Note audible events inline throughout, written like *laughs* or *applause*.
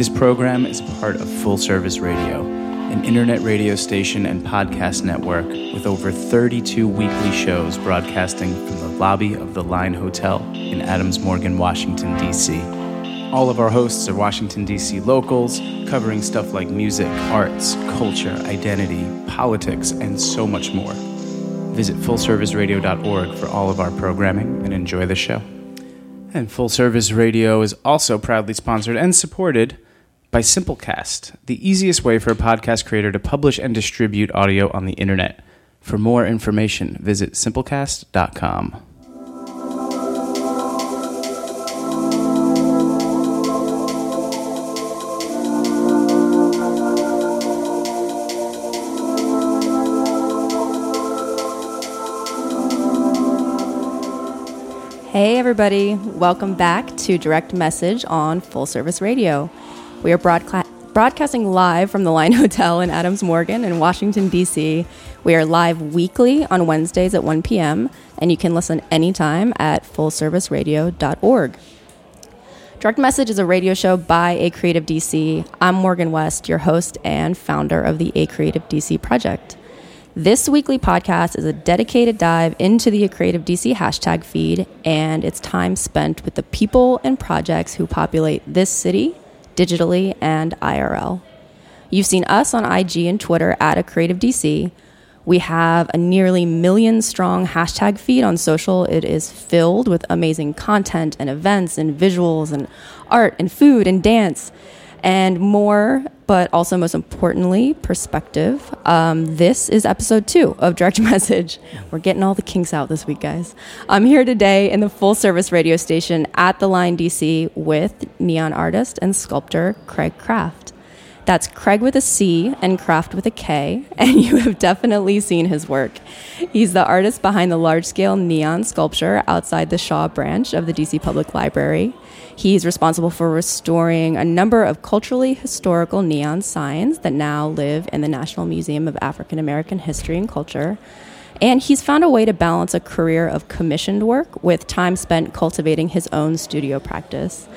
This program is part of Full Service Radio, an internet radio station and podcast network with over 32 weekly shows broadcasting from the lobby of the Line Hotel in Adams Morgan, Washington, D.C. All of our hosts are Washington, D.C. locals, covering stuff like music, arts, culture, identity, politics, and so much more. Visit fullserviceradio.org for all of our programming and enjoy the show. And Full Service Radio is also proudly sponsored and supported by Simplecast, the easiest way for a podcast creator to publish and distribute audio on the internet. For more information, visit simplecast.com. Hey, everybody. Welcome back to Direct Message on Full Service Radio. We are broadca- broadcasting live from the Line *laughs* Hotel in Adams Morgan in Washington, D.C. We are live weekly on Wednesdays at 1 p.m., and you can listen anytime at fullserviceradio.org. Direct Message is a radio show by A Creative DC. I'm Morgan West, your host and founder of the A Creative DC project. This weekly podcast is a dedicated dive into the A Creative DC hashtag feed and it's time spent with the people and projects who populate this city digitally and IRL. You've seen us on IG and Twitter at a Creative DC. We have a nearly million strong hashtag feed on social. It is filled with amazing content and events and visuals and art and food and dance and more, but also most importantly, perspective. Um, this is episode two of Direct *laughs* Message. We're getting all the kinks out this week, guys. I'm here today in the full service radio station at the Line DC with neon artist and sculptor Craig Kraft. That's Craig with a C and Kraft with a K, *laughs* and you have definitely seen his work. He's the artist behind the large scale neon sculpture outside the Shaw branch of the DC Public Library. He's responsible for restoring a number of culturally historical neon signs that now live in the National Museum of African American History and Culture. And he's found a way to balance a career of commissioned work with time spent cultivating his own studio practice.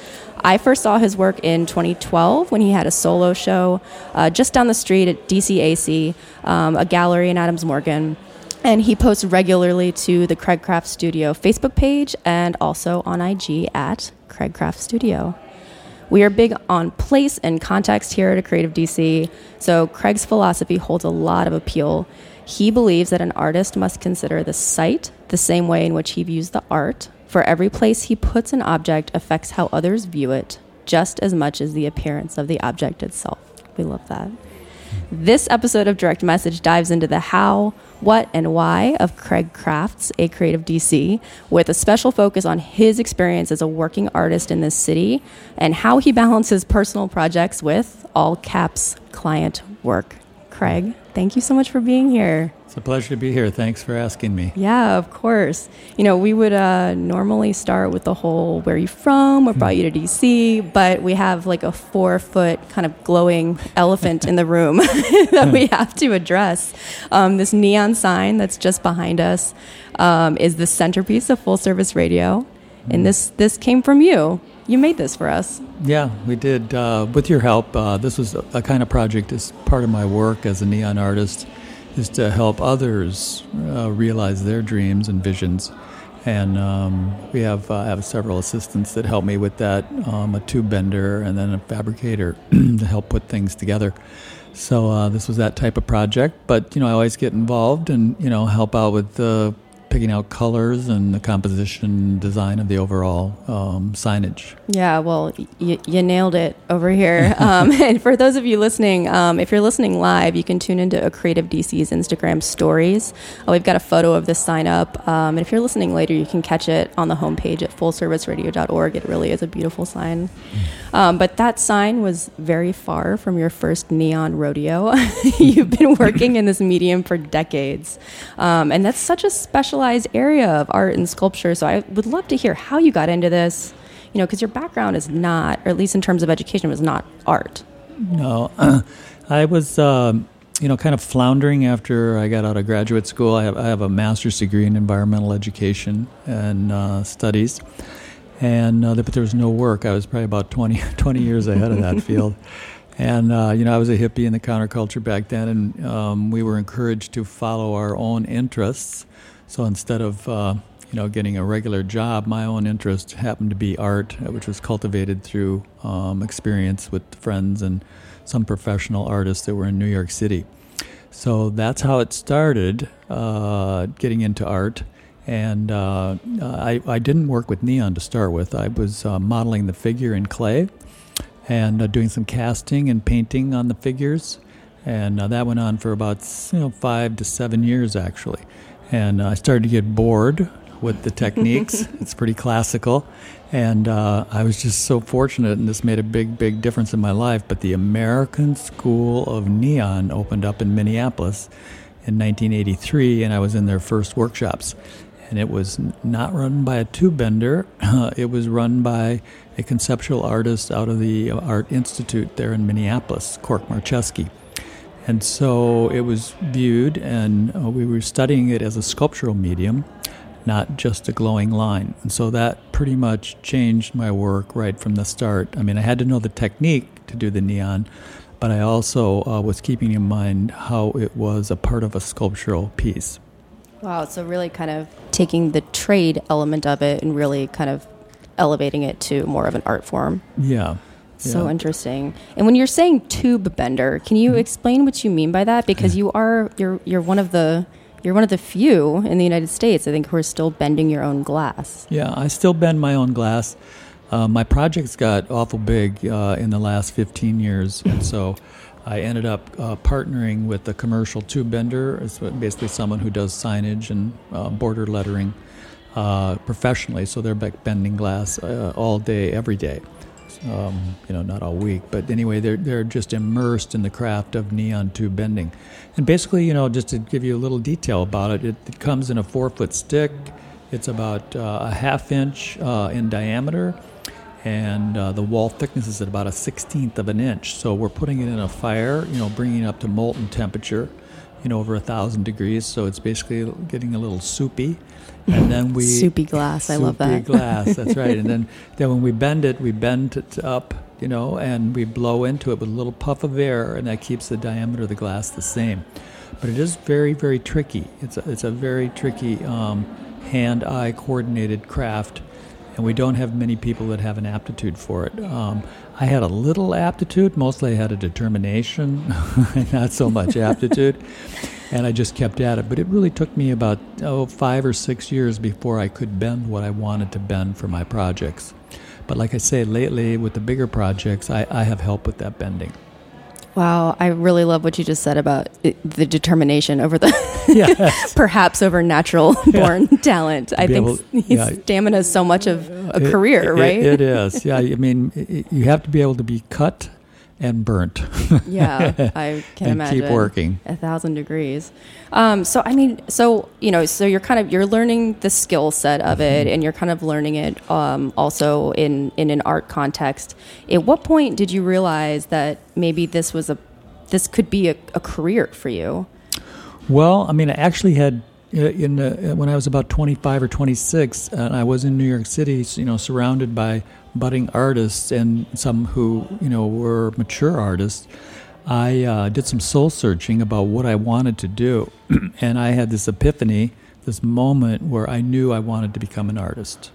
I first saw his work in 2012 when he had a solo show uh, just down the street at DCAC, um, a gallery in Adams Morgan. And he posts regularly to the Craig Kraft Studio Facebook page and also on IG at Craig Kraft Studio. We are big on place and context here at Creative DC, so Craig's philosophy holds a lot of appeal. He believes that an artist must consider the site the same way in which he views the art. For every place he puts an object affects how others view it, just as much as the appearance of the object itself. We love that. This episode of Direct Message dives into the how, what, and why of Craig Kraft's, A Creative DC, with a special focus on his experience as a working artist in this city and how he balances personal projects with all caps client work. Craig, thank you so much for being here. It's a pleasure to be here. Thanks for asking me. Yeah, of course. You know, we would uh, normally start with the whole where are you from, what brought you to DC, but we have like a four foot kind of glowing *laughs* elephant in the room *laughs* that we have to address. Um, this neon sign that's just behind us um, is the centerpiece of full service radio. And this, this came from you. You made this for us. Yeah, we did. Uh, with your help, uh, this was a, a kind of project as part of my work as a neon artist is to help others uh, realize their dreams and visions. And um, we have uh, have several assistants that help me with that, um, a tube bender and then a fabricator *clears throat* to help put things together. So uh, this was that type of project, but you know I always get involved and you know help out with the picking out colors and the composition design of the overall um, signage. Yeah, well, y- you nailed it over here. *laughs* Um, *laughs* and for those of you listening, um, if you're listening live, you can tune into a Creative DC's Instagram stories. Uh, we've got a photo of this sign up. Um, and if you're listening later, you can catch it on the homepage at fullserviceradio.org. It really is a beautiful sign. Um, but that sign was very far from your first neon rodeo. *laughs* You've been working in this medium for decades. Um, and that's such a specialized area of art and sculpture. So I would love to hear how you got into this, you know, because your background is not, or at least in terms of education, was not art. No, uh, *clears throat* I was, um, you know, kind of floundering after I got out of graduate school. I have, I have a master's degree in environmental education and uh, studies. And uh, but there was no work. I was probably about 20, *laughs* 20 years ahead of that field. And uh, you know, I was a hippie in the counterculture back then, and um, we were encouraged to follow our own interests. So instead of uh, you know getting a regular job, my own interest happened to be art, which was cultivated through um, experience with friends and some professional artists that were in New York City. So that's how it started, uh, getting into art. And uh, I, I, didn't work with neon to start with. I was uh, modeling the figure in clay and uh, doing some casting and painting on the figures. And uh, that went on for about you know five to seven years actually. And I started to get bored with the techniques. *laughs* it's pretty classical. And uh, I was just so fortunate, and this made a big, big difference in my life. But the American School of Neon opened up in Minneapolis in 1983, and I was in their first workshops and it was not run by a tube bender. Uh, it was run by a conceptual artist out of the Art Institute there in Minneapolis, Cork Marcheschi. And so it was viewed, and uh, we were studying it as a sculptural medium, not just a glowing line. And so that pretty much changed my work right from the start. I mean, I had to know the technique to do the neon, but I also uh, was keeping in mind how it was a part of a sculptural piece. Wow, so really kind of taking the trade element of it and really kind of elevating it to more of an art form. Yeah. So yeah. interesting. And when you're saying tube bender, can you mm-hmm. explain what you mean by that? Because you are you're you're one of the you're one of the few in the United States, I think, who are still bending your own glass. Yeah, I still bend my own glass. Uh, my projects got awful big uh, in the last 15 years, and so I ended up uh, partnering with a commercial tube bender. It's basically someone who does signage and uh, border lettering uh, professionally. So they're bending glass uh, all day, every day. Um, you know, not all week, but anyway, they're they're just immersed in the craft of neon tube bending. And basically, you know, just to give you a little detail about it, it, it comes in a four foot stick. It's about uh, a half inch uh, in diameter and uh, the wall thickness is at about a sixteenth of an inch. So we're putting it in a fire, you know, bringing it up to molten temperature, you know, over a thousand degrees. So it's basically getting a little soupy, and then we *laughs* soupy glass. Soupy I love that Soupy glass. That's right. And then *laughs* then when we bend it, we bend it up, you know, and we blow into it with a little puff of air, and that keeps the diameter of the glass the same. But it is very very tricky. It's a, it's a very tricky um, hand-eye coordinated craft and we don't have many people that have an aptitude for it. Um, I had a little aptitude, mostly I had a determination, *laughs* not so much aptitude, *laughs* and I just kept at it. But it really took me about oh, five or six years before I could bend what I wanted to bend for my projects. But like I say, lately with the bigger projects, I, I have help with that bending. Wow, I really love what you just said about it, the determination over the *laughs* yes. *laughs* perhaps over natural *laughs* born yeah. talent. I think able, yeah. stamina is so much of a it, career, it, right? it is. Yeah, I mean, you have to be able to be cut and burnt. *laughs* yeah, I can and imagine. Keep working. A thousand degrees. Um, so I mean, so you know, so you're kind of you're learning the skill set of it, mm-hmm. and you're kind of learning it um, also in in an art context. At what point did you realize that maybe this was a this could be a, a career for you? Well, I mean, I actually had uh, in uh, when I was about 25 or 26, and I was in New York City, you know, surrounded by budding artists and some who you know were mature artists. I uh, did some soul searching about what I wanted to do, *clears throat* and I had this epiphany, this moment where I knew I wanted to become an artist.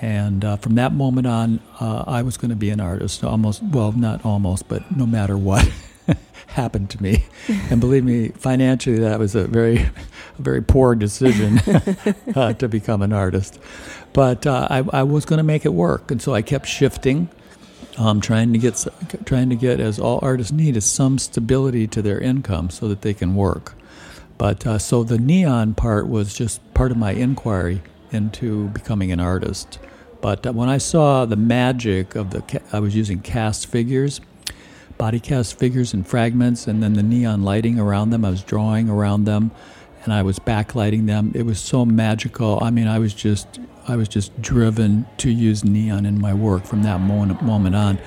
And uh, from that moment on, uh, I was going to be an artist. Almost, well, not almost, but no matter what. *laughs* happened to me. *laughs* and believe me, financially, that was a very, *laughs* a very poor decision *laughs* uh, to become an artist. But uh, I, I, was going to make it work, and so I kept shifting, um, trying to get, trying to get, as all artists need, is some stability to their income so that they can work. But uh, so the neon part was just part of my inquiry into becoming an artist. But uh, when I saw the magic of the, I was using cast figures body cast figures and fragments, and then the neon lighting around them. I was drawing around them, and I was backlighting them. It was so magical. I mean, I was just I was just driven to use neon in my work from that moment, moment on.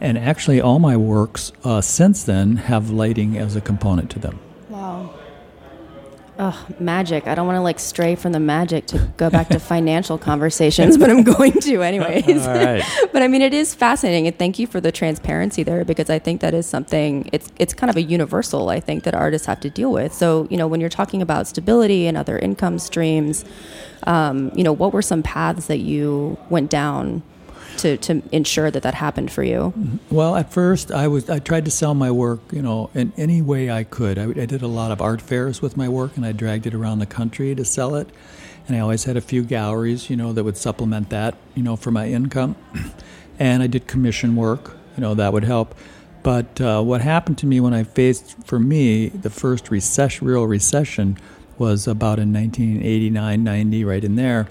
And actually, all my works uh, since then have lighting as a component to them. Wow. Oh, magic. I don't want to like stray from the magic to go back to financial conversations, but I'm going to anyways. *laughs* Right. *laughs* but I mean, it is fascinating. And thank you for the transparency there because I think that is something, it's, it's kind of a universal, I think, that artists have to deal with. So, you know, when you're talking about stability and other income streams, um, you know, what were some paths that you went down? To, to ensure that that happened for you? Well, at first, I was I tried to sell my work, you know, in any way I could. I, I did a lot of art fairs with my work, and I dragged it around the country to sell it. And I always had a few galleries, you know, that would supplement that, you know, for my income. *clears throat* and I did commission work, you know, that would help. But uh, what happened to me when I faced, for me, the first recession, real recession was about in 1989, 90, right in there.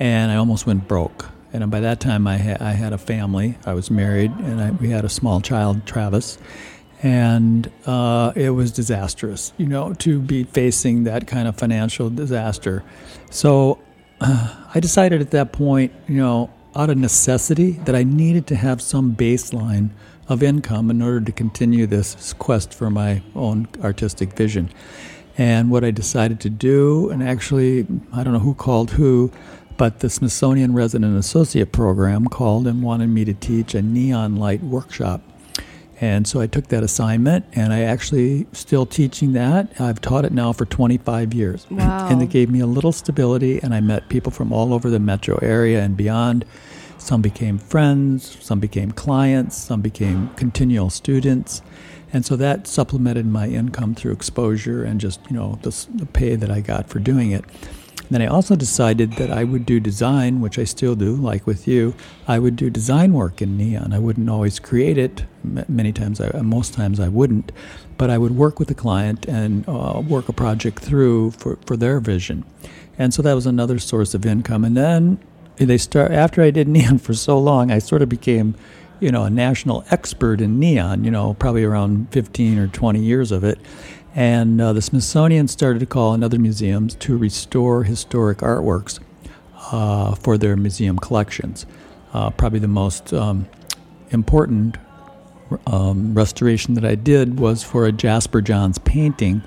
And I almost went broke. And by that time, I, ha- I had a family. I was married, and I, we had a small child, Travis. And uh, it was disastrous, you know, to be facing that kind of financial disaster. So uh, *sighs* I decided at that point, you know, out of necessity, that I needed to have some baseline of income in order to continue this quest for my own artistic vision. And what I decided to do, and actually, I don't know who called who, but the Smithsonian Resident Associate Program called and wanted me to teach a neon light workshop. And so I took that assignment, and I actually still teaching that. I've taught it now for 25 years, Wow. and it gave me a little stability. And I met people from all over the metro area and beyond. Some became friends, some became clients, some became continual students, and so that supplemented my income through exposure and just you know the, the pay that I got for doing it. Then I also decided that I would do design, which I still do, like with you. I would do design work in neon. I wouldn't always create it. Many times, I, most times I wouldn't, but I would work with the client and uh, work a project through for, for their vision. And so that was another source of income. And then they start after I did *laughs* neon for so long, I sort of became, you know, a national expert in neon. You know, probably around 15 or 20 years of it. And uh, the Smithsonian started to call on other museums to restore historic artworks uh, for their museum collections. Uh, probably the most um, important um, restoration that I did was for a Jasper Johns painting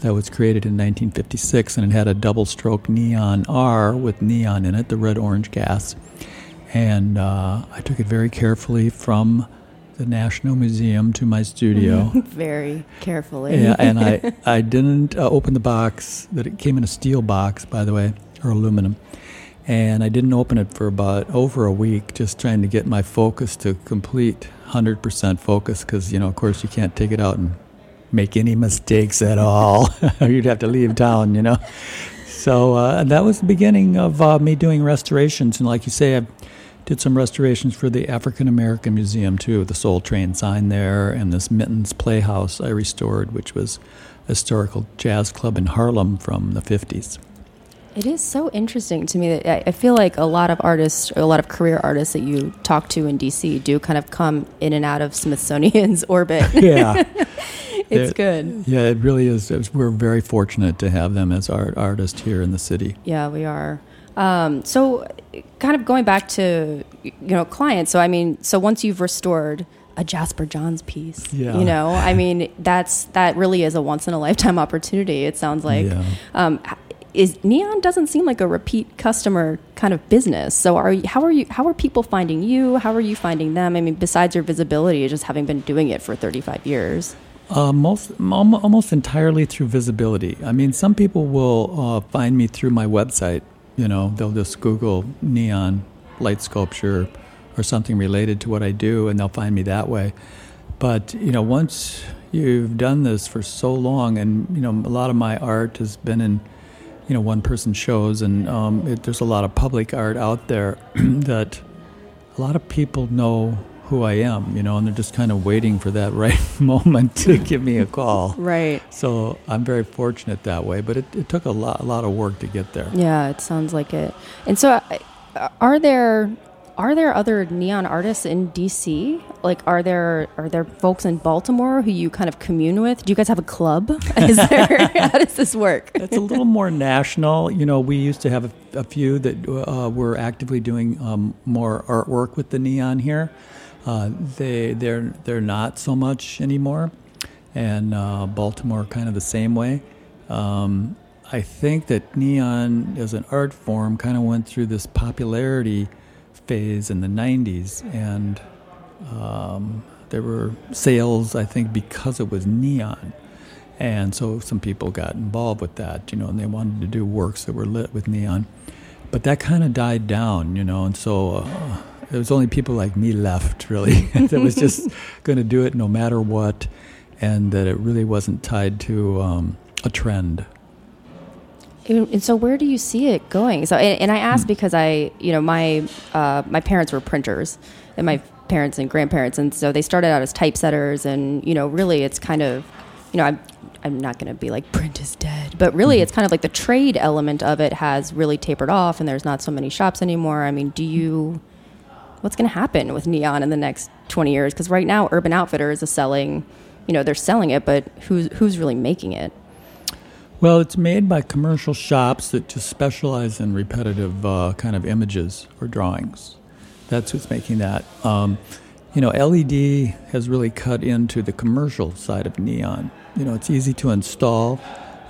that was created in 1956, and it had a double stroke neon R with neon in it, the red orange gas. And uh, I took it very carefully from the National Museum to my studio. *laughs* Very carefully. Yeah, and I, *laughs* I didn't uh, open the box. That it came in a steel box, by the way, or aluminum. And I didn't open it for about over a week, just trying to get my focus to complete 100% focus. Because you know, of course, you can't take it out and make any mistakes at all. *laughs* You'd have to leave town, you know. So uh, that was the beginning of uh, me doing restorations. And like you say, I did some restorations for the African American Museum too, the Soul Train sign there, and this Minton's Playhouse I restored, which was a historical jazz club in Harlem from the 50s. It is so interesting to me that I, feel like a lot of artists, a lot of career artists that you talk to in DC do kind of come in and out of Smithsonian's *laughs* orbit. *laughs* Yeah. *laughs* it's It- good. Yeah, it really is. It's- We're very fortunate to have them as art artists here in the city. Yeah, we are. Um, so, kind of going back to you know clients. So, I mean, so once you've restored a Jasper Johns piece, Yeah. you know, I mean, that's that really is a once in a lifetime opportunity. It sounds like. Yeah. Um, is neon doesn't seem like a repeat customer kind of business. So, are you, how are you? How are people finding you? How are you finding them? I mean, besides your visibility, just having been doing it for thirty five years. Uh, most almost entirely through visibility. I mean, some people will uh, find me through my website. You know, they'll just Google neon light sculpture or something related to what I do, and they'll find me that way. But you know, once you've done this for so long, and you know, a lot of my art has been in you know one-person shows, and um, it, there's a lot of public art out there *clears throat* that a lot of people know who I am, you know, and they're just kind of waiting for that right *laughs* moment to give me a call. Right. So I'm very fortunate that way, but it, it took a lot, a lot of work to get there. Yeah, it sounds like it. And so, are there are there other neon artists in DC? Like, are there are there folks in Baltimore who you kind of commune with? Do you guys have a club? *laughs* Is there? how does this work? It's a little more national. You know, we used to have a, a few that uh, were actively doing um, more artwork with the neon here. Uh, they they're they're not so much anymore, and uh, Baltimore kind of the same way. Um, I think that neon as an art form kind of went through this popularity phase in the 90s, and um, there were sales, I think, because it was neon. And so some people got involved with that, you know, and they wanted to do works that were lit with neon. But that kind of died down, you know, and so uh, there was only people like me left, really, *laughs* that was just *laughs* going to do it no matter what, and that it really wasn't tied to um, a trend. And so, where do you see it going? So, and, and I ask hmm. because I, you know, my uh, my parents were printers, and my parents and grandparents, and so they started out as typesetters, and you know, really, it's kind of, you know, I'm I'm not going to be like print is dead, but really, mm-hmm. it's kind of like the trade element of it has really tapered off, and there's not so many shops anymore. I mean, do you? What's going to happen with neon in the next 20 years? Because right now, Urban Outfitters is selling, you know, they're selling it, but who's who's really making it? Well, it's made by commercial shops that just specialize in repetitive uh, kind of images or drawings. That's who's making that. Um, you know, LED has really cut into the commercial side of neon. You know, it's easy to install.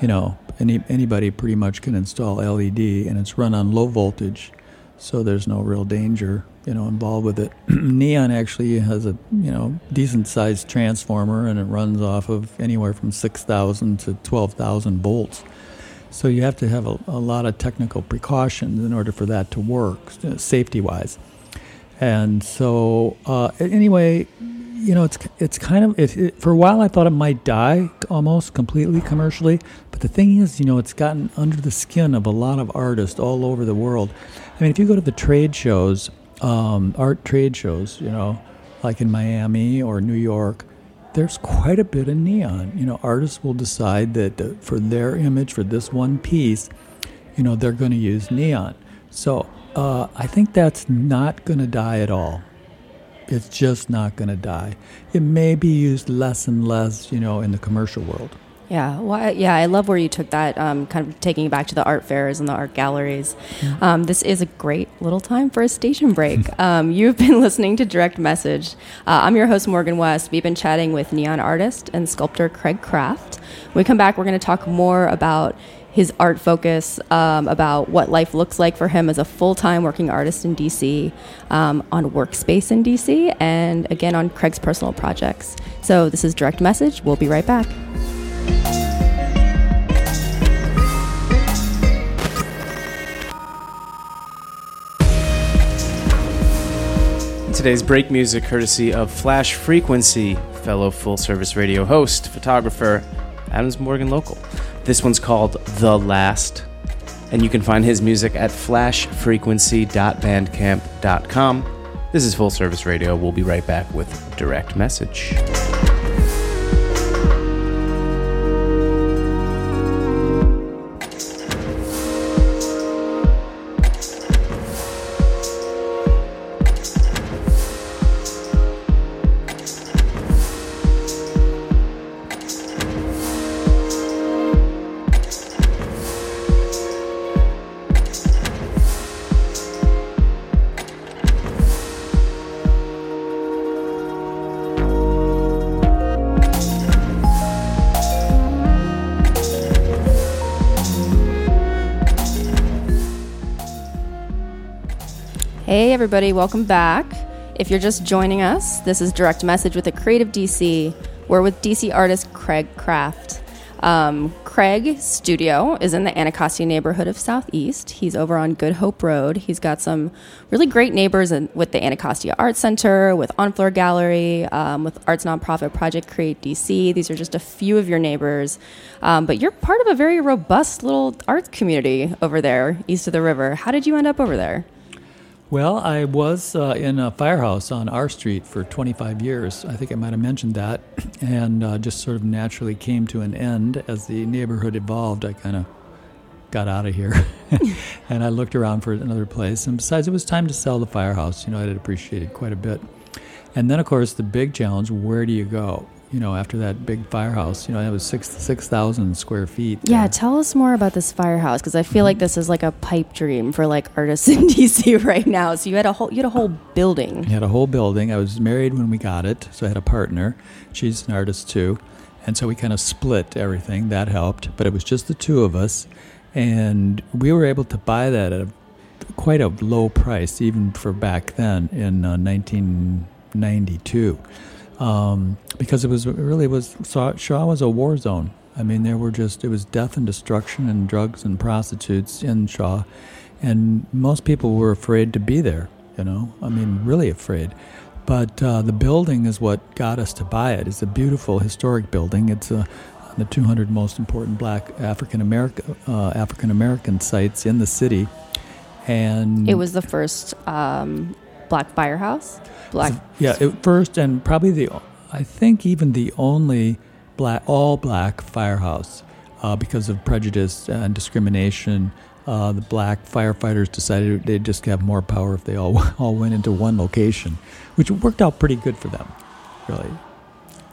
You know, any, anybody pretty much can install LED, and it's run on low voltage, so there's no real danger you know involved with it. *clears throat* Neon actually has a you know decent sized transformer and it runs off of anywhere from six thousand to twelve thousand volts. So you have to have a, a, lot of technical precautions in order for that to work, safety wise. And so uh, anyway, you know it's it's kind of it, it, for a while I thought it might die almost completely commercially, but the thing is, you know, it's gotten under the skin of a lot of artists all over the world. I mean, if you go to the trade shows um, art trade shows, you know, like in Miami or New York, there's quite a bit of neon. You know, artists will decide that for their image, for this one piece, you know, they're going to use neon. So uh, I think that's not going to die at all. It's just not going to die. It may be used less and less, you know, in the commercial world. Yeah, well, I, yeah, I love where you took that, um, kind of taking it back to the art fairs and the art galleries. Um, this is a great little time for a station break. *laughs* um, you've been *laughs* listening to Direct Message. Uh, I'm your host, Morgan West. We've been chatting with neon artist and sculptor Craig Kraft. When we come back, we're going to talk more about his art focus, um, about what life looks like for him as a full time working artist in DC, um, on workspace in DC, and again on Craig's personal projects. So, this is Direct Message. We'll be right back. Today's break music courtesy of Flash Frequency, fellow full service radio host, photographer, Adams Morgan Local. This one's called The Last, and you can find his music at flashfrequency.bandcamp.com. This is Full Service Radio. We'll be right back with direct message. Everybody, welcome back. If you're just joining us, this is Direct Message with a Creative DC. We're with DC artist Craig Kraft. Um, Craig's studio is in the Anacostia neighborhood of Southeast. He's over on Good Hope Road. He's got some really great neighbors in, with the Anacostia Art Center, with Honfleur Gallery, um, with arts nonprofit Project Create DC. These are just a few of your neighbors. Um, but you're part of a very robust little arts community over there east of the river. How did you end up over there? Well, I was uh, in a firehouse on R Street for 25 years. I think I might have mentioned that, *clears throat* and uh, just sort of naturally came to an end as the neighborhood evolved. I kind of got out of here, *laughs* and I looked around for another place. And besides, it was time to sell the firehouse. You know, I had appreciated quite a bit. And then, of course, the big challenge: where do you go? You know, after that big firehouse. You know, it was six six thousand square feet. Yeah, tell us more about this firehouse because I feel like this is like a pipe dream for like artists *laughs* in DC right now. So you had a whole you had a whole building. I had a whole building. I was married when we got it, so I had a partner. She's an artist too, And so we kind of split everything. That helped, but it was just the two of us. And we were able to buy that at a, quite a low price, even for back then in uh, 1992. Um, because it was it really was Shaw was a war zone. I mean, there were just it was death and destruction and drugs and prostitutes in Shaw, and most people were afraid to be there. You know, I mean, really afraid. But uh, the building is what got us to buy it. It's a beautiful historic building. It's a, the 200 most important Black African American uh, African American sites in the city, and it was the first um, Black firehouse. Black, yeah, it, first and probably the, I think even the only black all black firehouse uh, because of prejudice and discrimination uh, the black firefighters decided they'd just have more power if they all *laughs* all went into one location, which worked out pretty good for them, really.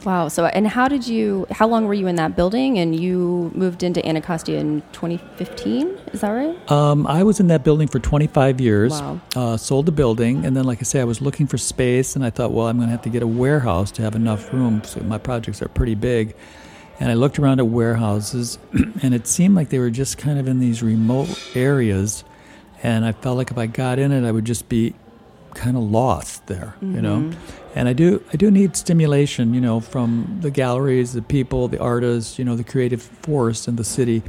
Wow. So, and how did you? How long were you in that building? And you moved into Anacostia in 2015. Is that right? Um, I was in that building for 25 years. Wow. Uh, sold the building, and then, like I say, I was looking for space, and I thought, well, I'm going to have to get a warehouse to have enough room. So my projects are pretty big. And I looked around at warehouses, *clears throat* and it seemed like they were just kind of in these remote areas. And I felt like if I got in it, I would just be kind of lost there, mm-hmm. you know. Mm-hmm. And I do, I do need stimulation, you know, from the galleries, the people, the artists, you know, the creative force in the city.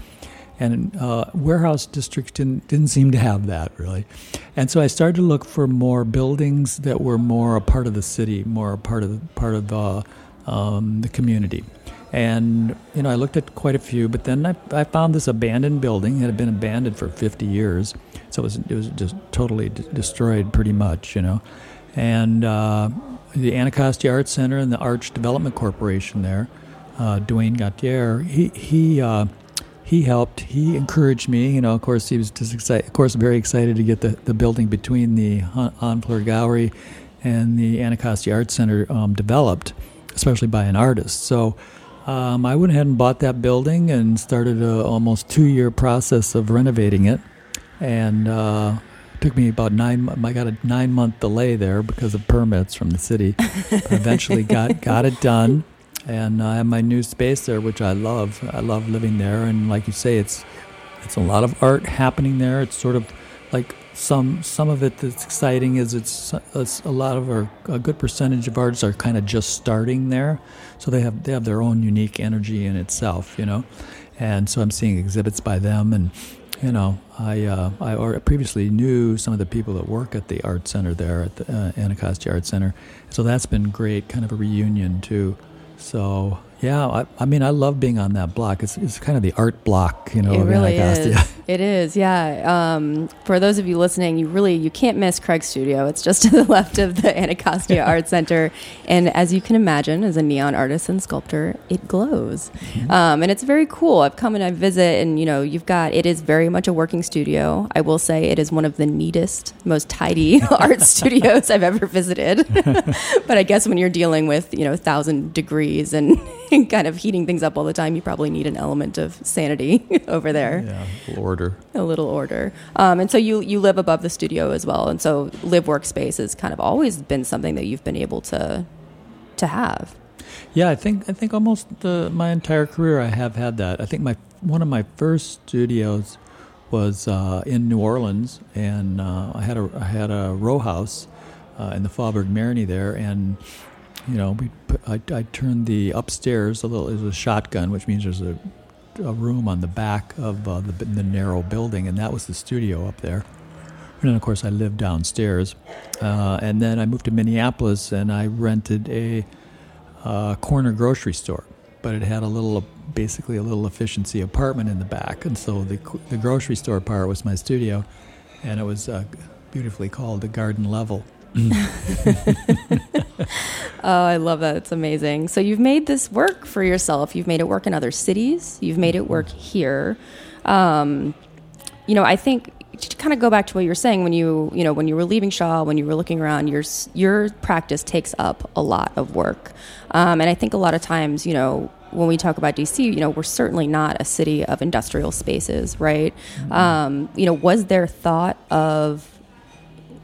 And uh, warehouse districts didn't, didn't seem to have that really. And so I started to look for more buildings that were more a part of the city, more a part of the, part of the, um, the community. And you know, I looked at quite a few, but then I, I found this abandoned building. It had been abandoned for 50 years, so it was it was just totally d- destroyed, pretty much, you know. And uh, the Anacostia Art Center and the Arch Development Corporation there, uh, Duane Gautier, he he. Uh, he helped. He encouraged me. You know, of course, he was just excited. Of course, very excited to get the, the building between the Honfleur Gallery and the Anacostia Art Center um, developed, especially by an artist. So um, I went ahead and bought that building and started a almost two year process of renovating it. And uh, took me about nine. I got a nine month delay there because of permits from the city. But *laughs* eventually got got it done, and I have my new space there, which I love. I love living there, and like you say, it's it's a lot of art happening there. It's sort of like some some of it that's exciting is it's, it's a lot of our a good percentage of artists are kind of just starting there, so they have they have their own unique energy in itself, you know, and so I'm seeing exhibits by them and. You know, I uh, I previously knew some of the people that work at the art center there at the uh, Anacostia Art Center, so that's been great, kind of a reunion too. So yeah, I, I, mean, I love being on that block. It's, it's kind of the art block, you know. It really is. It is, yeah. Um, for those of you listening, you really you can't miss Craig's studio. It's just *laughs* to the left of the Anacostia Art Center, and as you can imagine, as a neon artist and sculptor, it glows, mm-hmm. um, and it's very cool. I've come and I visit, and you know, you've got it is very much a working studio. I will say it is one of the neatest, most tidy *laughs* art studios I've ever visited. *laughs* but I guess when you're dealing with you know thousand degrees and *laughs* kind of heating things up all the time, you probably need an element of sanity *laughs* over there. Yeah, a little order. A little order. Um, and so you you live above the studio as well, and so live workspace has kind of always been something that you've been able to to have. Yeah, I think I think almost uh, my entire career I have had that. I think my one of my first studios was uh, in New Orleans, and uh, I had a I had a row house uh, in the Faubourg Marigny there, and you know, we I, I turned the upstairs a little. It was a shotgun, which means there's a, a room on the back of uh, the, the narrow building, and that was the studio up there. And then, of course, I lived downstairs. Uh, and then I moved to Minneapolis, and I rented a uh, corner grocery store. But it had a little, basically a little efficiency apartment in the back, and so the the grocery store part was my studio, and it was uh, beautifully called the Garden Level. *laughs* oh, I love that. It's amazing. So you've made this work for yourself. You've made it work in other cities. You've made it work here. Um, you know, I think to kind of go back to what you were saying when you, you know, when you were leaving Shaw, when you were looking around, your your practice takes up a lot of work, um, and I think a lot of times, you know, when we talk about DC, you know, we're certainly not a city of industrial spaces, right? Mm-hmm. Um, you know, was there thought of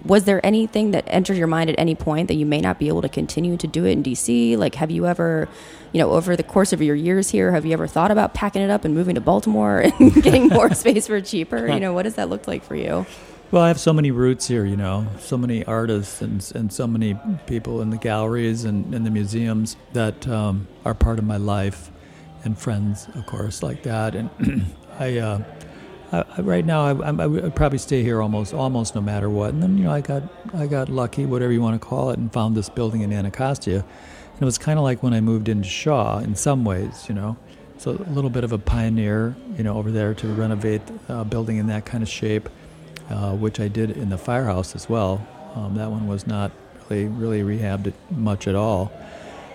was there anything that entered your mind at any point that you may not be able to continue to do it in DC? Like, have you ever, you know, over the course of your years here, have you ever thought about packing it up and moving to Baltimore *laughs* and getting more *laughs* space for cheaper? You know, what does that look like for you? Well, I have so many roots here, you know, so many artists and, and so many people in the galleries and in the museums that um, are part of my life, and friends, of course, like that. And *clears throat* I, uh, I, right now, I, I, would probably stay here almost almost no matter what. And then, you know, I got I got lucky, whatever you want to call it, and found this building in Anacostia. And it was kind of like when I moved into Shaw in some ways, you know. So a little bit of a pioneer, you know, over there to renovate a building in that kind of shape uh, which I did in the firehouse as well. Um, that one was not really really rehabbed much at all.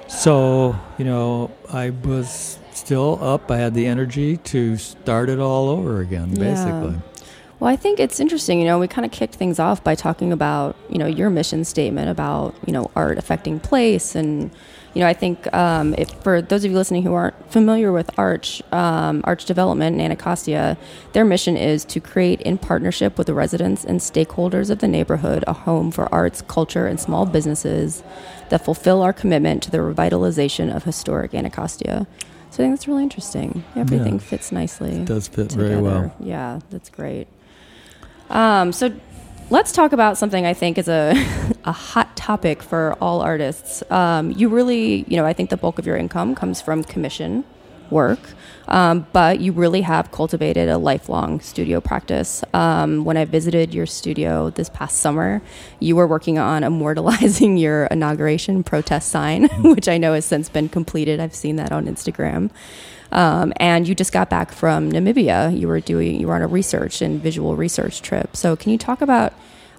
So you know, I was still up. I had the energy to start it all over again, basically. Yeah. Well, I think it's interesting. You know, we kind of kicked things off by talking about you know your mission statement about you know art affecting place and you know, I think um, if, for those of you listening who aren't familiar with Arch, um, Arch Development in Anacostia, their mission is to create, in partnership with the residents and stakeholders of the neighborhood, a home for arts, culture, and small businesses that fulfill our commitment to the revitalization of historic Anacostia. So I think that's really interesting. Everything yeah, fits nicely. It does fit together. very well. Yeah, that's great. Um, so let's talk about something I think is a, *laughs* a hot topic for all artists. Um, you really, you know, I think the bulk of your income comes from commission work, um, but you really have cultivated a lifelong studio practice. Um, when I visited your studio this past summer, you were working on *laughs* immortalizing your inauguration protest sign, *laughs* which I know has since been completed. I've seen that on Instagram. Um, and you just got back from Namibia. You were doing you were on a research and visual research trip. So can you talk about?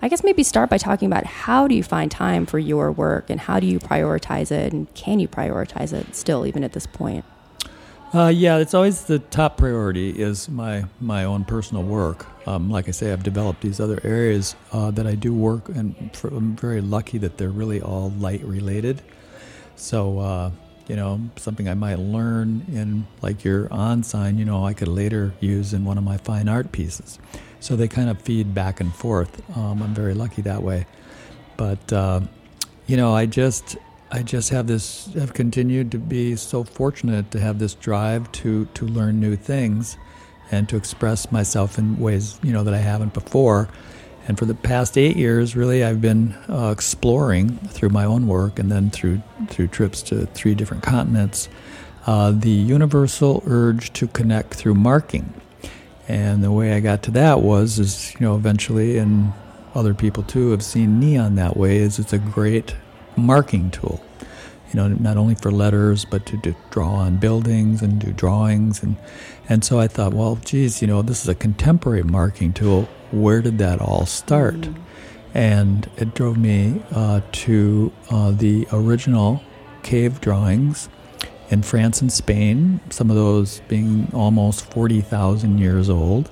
I guess maybe start by talking about how do you find time for your work and how do you prioritize it and can you prioritize it still even at this point? Uh, yeah, it's always the top priority is my my own personal work. Um, like I say, I've developed these other areas uh, that I do work, and for, I'm very lucky that they're really all light related. So uh, you know, something I might learn in like your on sign, you know, I could later use in one of my fine art pieces. So they kind of feed back and forth. Um, I'm very lucky that way. But, uh, you know, I just, I just have this, have continued to be so fortunate to have this drive to, to learn new things and to express myself in ways, you know, that I haven't before. And for the past eight years, really, I've been uh, exploring through my own work and then through through trips to three different continents uh, the universal urge to connect through marking. And the way I got to that was, is you know, eventually, and other people too have seen neon that way. Is it's a great marking tool. You know, not only for letters, but to, to draw on buildings and do drawings, and and so I thought, well, geez, you know, this is a contemporary marking tool where did that all start? Mm-hmm. And it drove me uh, to uh, the original cave drawings in France and Spain, some of those being almost 40,000 years old,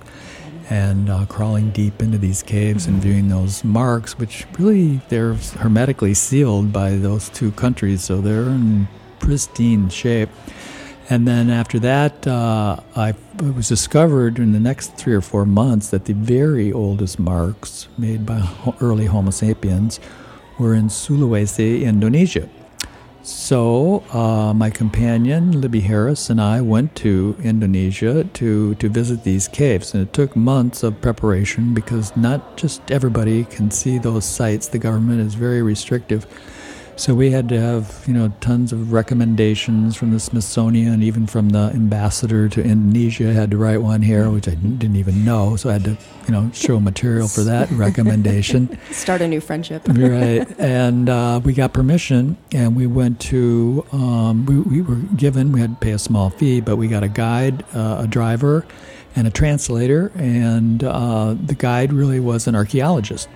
and uh, crawling deep into these caves and viewing those marks, which really they're hermetically sealed by those two countries, so they're in pristine shape. And then after that, uh, I, it was discovered in the next three or four months that the very oldest marks made by early Homo sapiens were in Sulawesi, Indonesia. So uh, my companion Libby Harris and I went to Indonesia to to visit these caves, and it took months of preparation because not just everybody can see those sites. The government is very restrictive. So we had to have, you know, tons of recommendations from the Smithsonian, even from the ambassador to Indonesia. I had to write one here, which I didn't even know. So I had to, you know, show *laughs* material for that recommendation. *laughs* Start a new friendship. *laughs* right. And uh, we got permission, and we went to. Um, we, we were given. We had to pay a small fee, but we got a guide, uh, a driver, and a translator. And uh, the guide really was an archaeologist.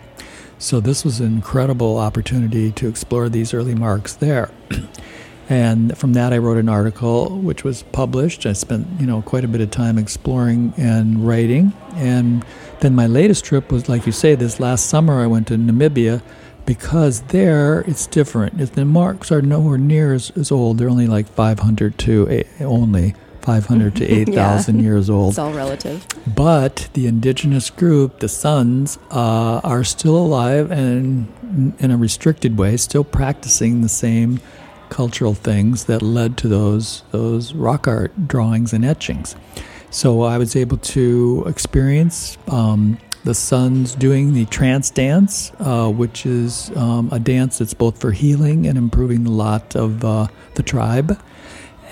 So this was an incredible opportunity to explore these early marks there. *clears throat* and from that I wrote an article which was published. I spent, you know, quite a bit of time exploring and writing. And then my latest trip was like you say this last summer I went to Namibia because there it's different. The marks are nowhere near as, as old. They're only like 500 to only 500 to 8,000 *laughs* Yeah. years old. It's all relative. But the indigenous group, the Sons, uh, are still alive and in a restricted way, still practicing the same cultural things that led to those those rock art drawings and etchings. So I was able to experience um, the Sons doing the trance dance, uh, which is um, a dance that's both for healing and improving the lot of uh, the tribe.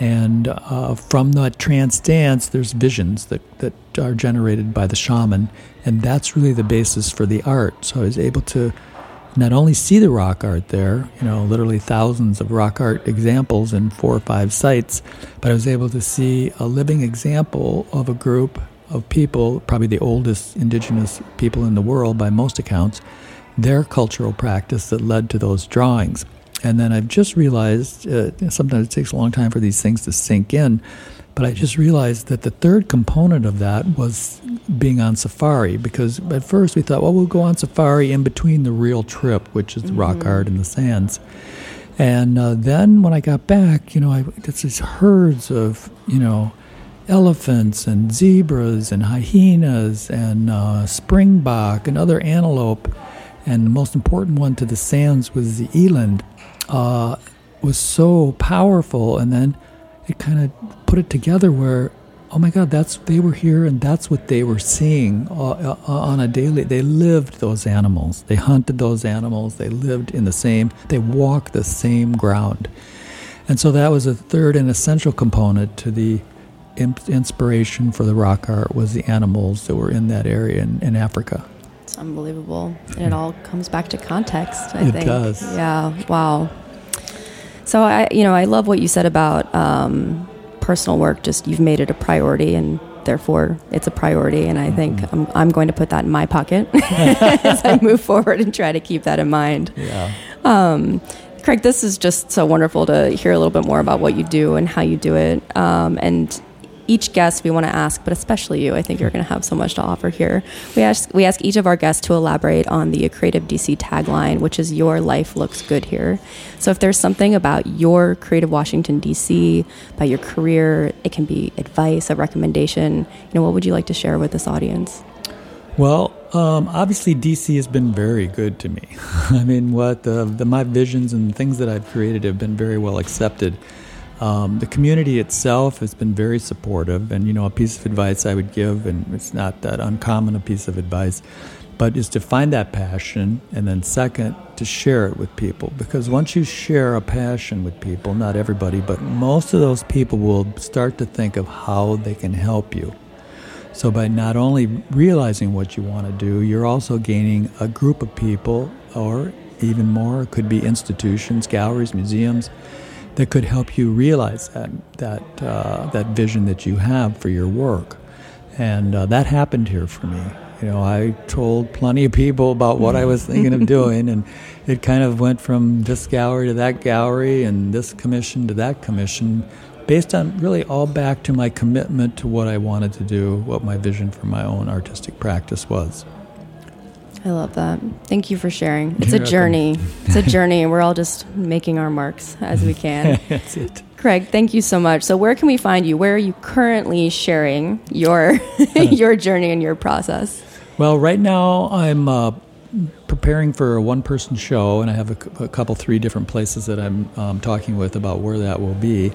And uh, from that trance dance, there's visions that, that are generated by the shaman. And that's really the basis for the art. So I was able to not only see the rock art there, you know, literally thousands of rock art examples in four or five sites, but I was able to see a living example of a group of people, probably the oldest indigenous people in the world by most accounts, their cultural practice that led to those drawings. And then I've just realized, uh, sometimes it takes a long time for these things to sink in, but I just realized that the third component of that was being on safari. Because at first we thought, well, we'll go on safari in between the real trip, which is the rock art and the Sans. And uh, then when I got back, you know, I it's these herds of, you know, elephants and zebras and hyenas and uh, springbok and other antelope. And the most important one to the Sans was the eland. Uh, was so powerful, and then it kind of put it together where, oh my God, that's they were here, and that's what they were seeing uh, uh, on a daily. They lived those animals. They hunted those animals. They lived in the same. They walked the same ground, and so that was a third and essential component to the inspiration for the rock art was the animals that were in that area in, in Africa. It's unbelievable. And it all comes back to context, I It think. does. Yeah. Wow. So I, you know, I love what you said about um, personal work. Just you've made it a priority, and therefore it's a priority. And I think Mm-hmm. I'm, I'm going to put that in my pocket *laughs* as I *laughs* move forward and try to keep that in mind. Yeah. Um, Craig, this is just so wonderful to hear a little bit more about what you do and how you do it. Um, and each guest we want to ask, but especially you, I think you're going to have so much to offer here. We ask we ask each of our guests to elaborate on the Creative DC tagline, which is "Your life looks good here." So, if there's something about your Creative Washington DC, about your career, it can be advice, a recommendation. You know, what would you like to share with this audience? Well, um, obviously DC has been very good to me. *laughs* I mean, what the, the my visions and things that I've created have been very well accepted. Um, the community itself has been very supportive, and you know, a piece of advice I would give, and it's not that uncommon a piece of advice, but is to find that passion, and then second, to share it with people. Because once you share a passion with people, not everybody, but most of those people will start to think of how they can help you. So, by not only realizing what you want to do, you're also gaining a group of people, or even more, it could be institutions, galleries, museums, that could help you realize that that uh, that vision that you have for your work. And uh, that happened here for me. You know, I told plenty of people about what I was thinking of *laughs* doing, and it kind of went from this gallery to that gallery, and this commission to that commission, based on really all back to my commitment to what I wanted to do, what my vision for my own artistic practice was. I love that. Thank you for sharing. It's You're a journey. It's a journey, we're all just making our marks as we can. *laughs* That's it. Craig, thank you so much. So, where can we find you? Where are you currently sharing your *laughs* your journey and your process? Well, right now I'm uh, preparing for a one-person show, and I have a, a couple, three different places that I'm um, talking with about where that will be.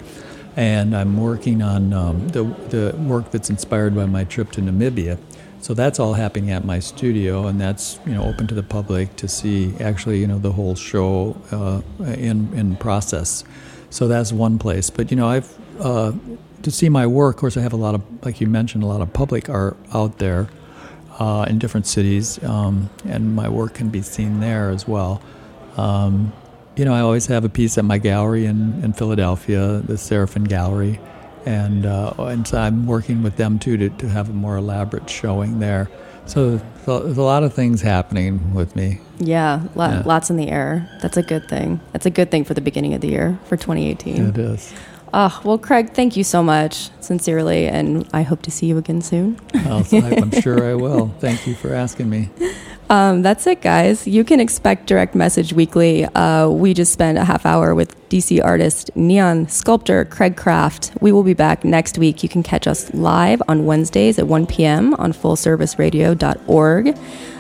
And I'm working on um, the the work that's inspired by my trip to Namibia. So that's all happening at my studio, and that's you know open to the public to see actually you know the whole show uh, in in process. So that's one place. But you know I've uh, to see my work. Of course, I have a lot of like you mentioned a lot of public art out there uh, in different cities, um, and my work can be seen there as well. Um, you know, I always have a piece at my gallery in, in Philadelphia, the Seraphin Gallery, and uh, and so I'm working with them too to, to have a more elaborate showing there. So, so there's a lot of things happening with me. Yeah, lo- Yeah. lots in the air. That's a good thing. That's a good thing for the beginning of the year for 2018. It is. Oh, well, Craig, thank you so much, sincerely, and I hope to see you again soon. I'm sure I will. Thank you for asking me. *laughs* Um, that's it, guys. You can expect direct message weekly. Uh, we just spent a half hour with DC artist, neon sculptor Craig Kraft. We will be back next week. You can catch us live on Wednesdays at 1 p.m. on fullserviceradio.org.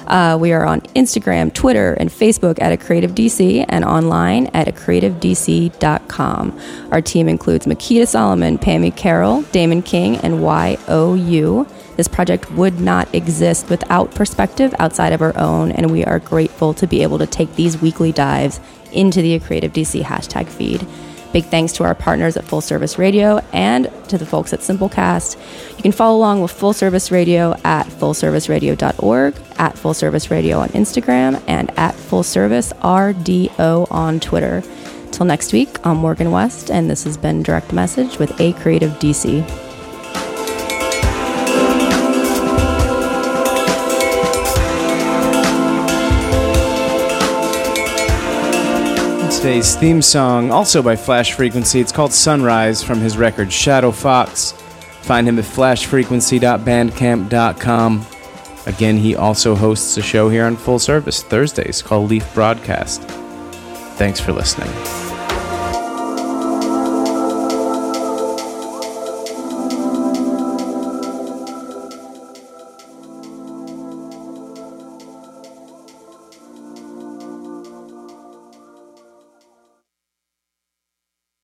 Uh, we are on Instagram, Twitter, and Facebook at a Creative DC and online at a creativedc.com. Our team includes Makita Solomon, Pammy Carroll, Damon King, and YOU. This project would not exist without perspective outside of our own, and we are grateful to be able to take these weekly dives into the A Creative DC hashtag feed. Big thanks to our partners at Full Service Radio and to the folks at Simplecast. You can follow along with Full Service Radio at fullserviceradio.org, at Full Service Radio on Instagram, and at Full Service RDO on Twitter. Till next week, I'm Morgan West, and this has been Direct Message with A Creative DC. Today's theme song, also by Flash Frequency, it's called Sunrise from his record Shadow Fox. Find him at flashfrequency.bandcamp.com. Again, he also hosts a show here on Full Service Thursdays called Leaf Broadcast. Thanks for listening.